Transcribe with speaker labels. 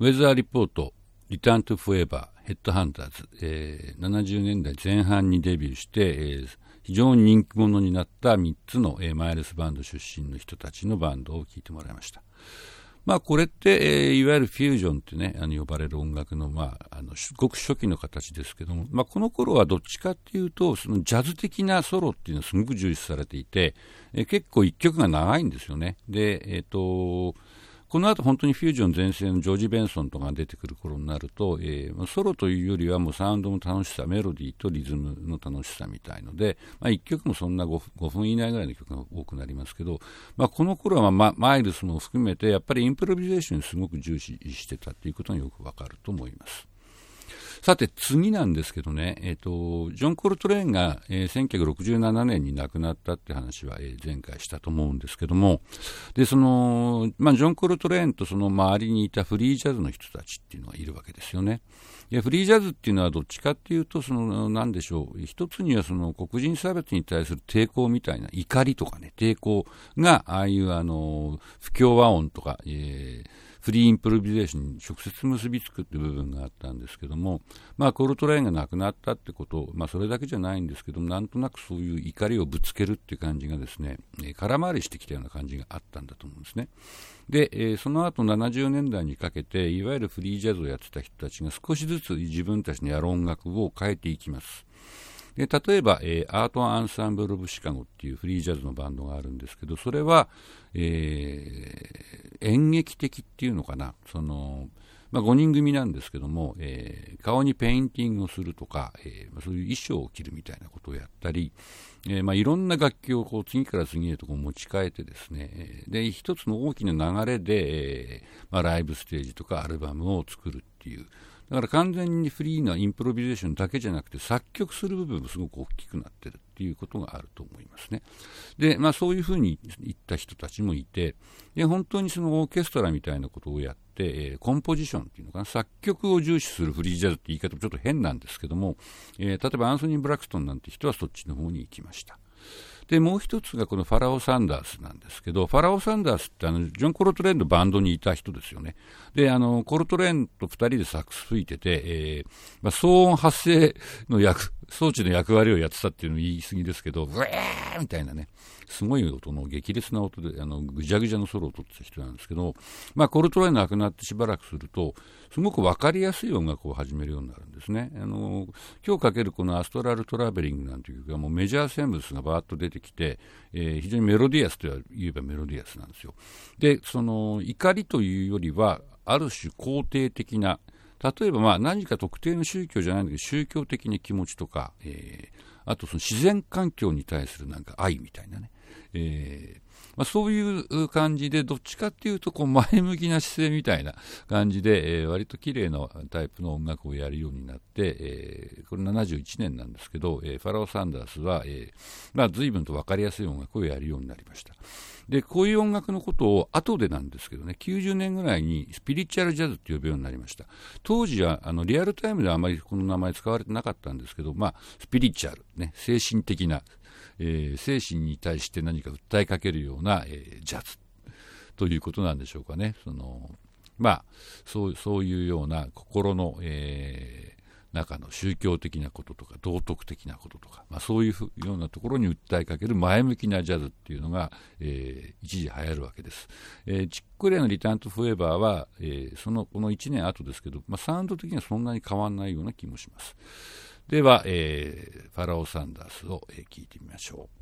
Speaker 1: ウェザーリポート、リターントフォーエバー、ヘッドハンターズ、えー、70年代前半にデビューして、えー、非常に人気者になった3つの、えー、マイルスバンド出身の人たちのバンドを聴いてもらいました。まあ、これって、えー、いわゆるフュージョンってね、あの呼ばれる音楽の、まあ、あのごく初期の形ですけども、まあ、この頃はどっちかっていうと、そのジャズ的なソロっていうのはすごく重視されていて、えー、結構一曲が長いんですよね。で、えっ、ー、と、この後本当にフュージョン全盛のジョージ・ベンソンとかが出てくる頃になると、えー、ソロというよりはもうサウンドの楽しさ、メロディーとリズムの楽しさみたいので、まあ、1曲もそんな 5, 5分以内ぐらいの曲が多くなりますけど、まあ、この頃は、まあ、マイルスも含めてやっぱりインプロビゼーションにすごく重視してたということがよくわかると思います。さて、次なんですけどね、えっ、ー、と、ジョン・コルトレーンが、えー、1967年に亡くなったって話は、えー、前回したと思うんですけども、で、その、まあ、ジョン・コルトレーンとその周りにいたフリージャズの人たちっていうのがいるわけですよね。いやフリージャズっていうのはどっちかっていうと、その、なんでしょう、一つにはその黒人差別に対する抵抗みたいな怒りとかね、抵抗が、ああいうあの、不協和音とか、えーフリーインプロビゼーションに直接結びつくっていう部分があったんですけども、まあ、コールトラインがなくなったってこと、まあ、それだけじゃないんですけども、なんとなくそういう怒りをぶつけるっていう感じがですね、空回りしてきたような感じがあったんだと思うんですね。で、えー、その後70年代にかけて、いわゆるフリージャズをやってた人たちが少しずつ自分たちのやる音楽を変えていきます。で例えば、えー、アートアンサンブル・オブ・シカゴっていうフリージャズのバンドがあるんですけど、それは、えー、演劇的っていうのかな、そのまあ、5人組なんですけども、えー、顔にペインティングをするとか、えー、そういう衣装を着るみたいなことをやったり、えーまあ、いろんな楽器をこう次から次へとこう持ち替えてですね、で一つの大きな流れで、えーまあ、ライブステージとかアルバムを作るっていう、だから完全にフリーなインプロビゼーションだけじゃなくて作曲する部分もすごく大きくなってる。ていうことがあると思いますね。で、まあそういうふうに言った人たちもいて、で本当にそのオーケストラみたいなことをやって、えー、コンポジションっていうのかな、作曲を重視するフリージャズって言い方もちょっと変なんですけども、えー、例えばアンソニー・ブラクストンなんて人はそっちの方に行きました。で、もう一つがこのファラオ・サンダースなんですけど、ファラオ・サンダースってあの、ジョン・コルトレーンのバンドにいた人ですよね。で、あの、コルトレーンと二人でサックス吹いてて、えー、まあ、騒音発生の役、装置の役割をやってたっていうのを言い過ぎですけど、ブエーみたいなね、すごい音の激烈な音で、あの、ぐじゃぐじゃのソロを取ってた人なんですけど、まあ、コルトレーン亡くなってしばらくすると、すごく分かりやすい音楽を始めるようになるんですね。あの、今日かけるこの Astral Traveling なんていう曲はもうメジャーセンブスがバーッと出てきて、えー、非常にメロディアスと言えばメロディアスなんですよ。で、その、怒りというよりは、ある種肯定的な、例えばまあ何か特定の宗教じゃないんだけど、宗教的な気持ちとか、えー、あとその自然環境に対するなんか愛みたいなね、えーまあ、そういう感じで、どっちかっていうとこう前向きな姿勢みたいな感じで、えー、割と綺麗なタイプの音楽をやるようになって、え、これ71年なんですけど、え、ファラオ・サンダースは、えま、随分と分かりやすい音楽をやるようになりました。で、こういう音楽のことを後でなんですけどね、90年ぐらいにスピリチュアルジャズって呼ぶようになりました。当時はあのリアルタイムではあまりこの名前使われてなかったんですけど、まあ、スピリチュアル、ね、精神的な、えー、精神に対して何か訴えかけるような、えー、ジャズということなんでしょうかね。そのまあ、そうそういうような心の、えー中の宗教的なこととか道徳的なこととか、まあ、そういうようなところに訴えかける前向きなジャズっていうのが、えー、一時流行るわけです。えー、チックレイのリターントフォーエバーは、えー、そのこの1年後ですけど、まあ、サウンド的にはそんなに変わらないような気もします。では、えー、ファラオ・サンダースを、えー、聞いてみましょう。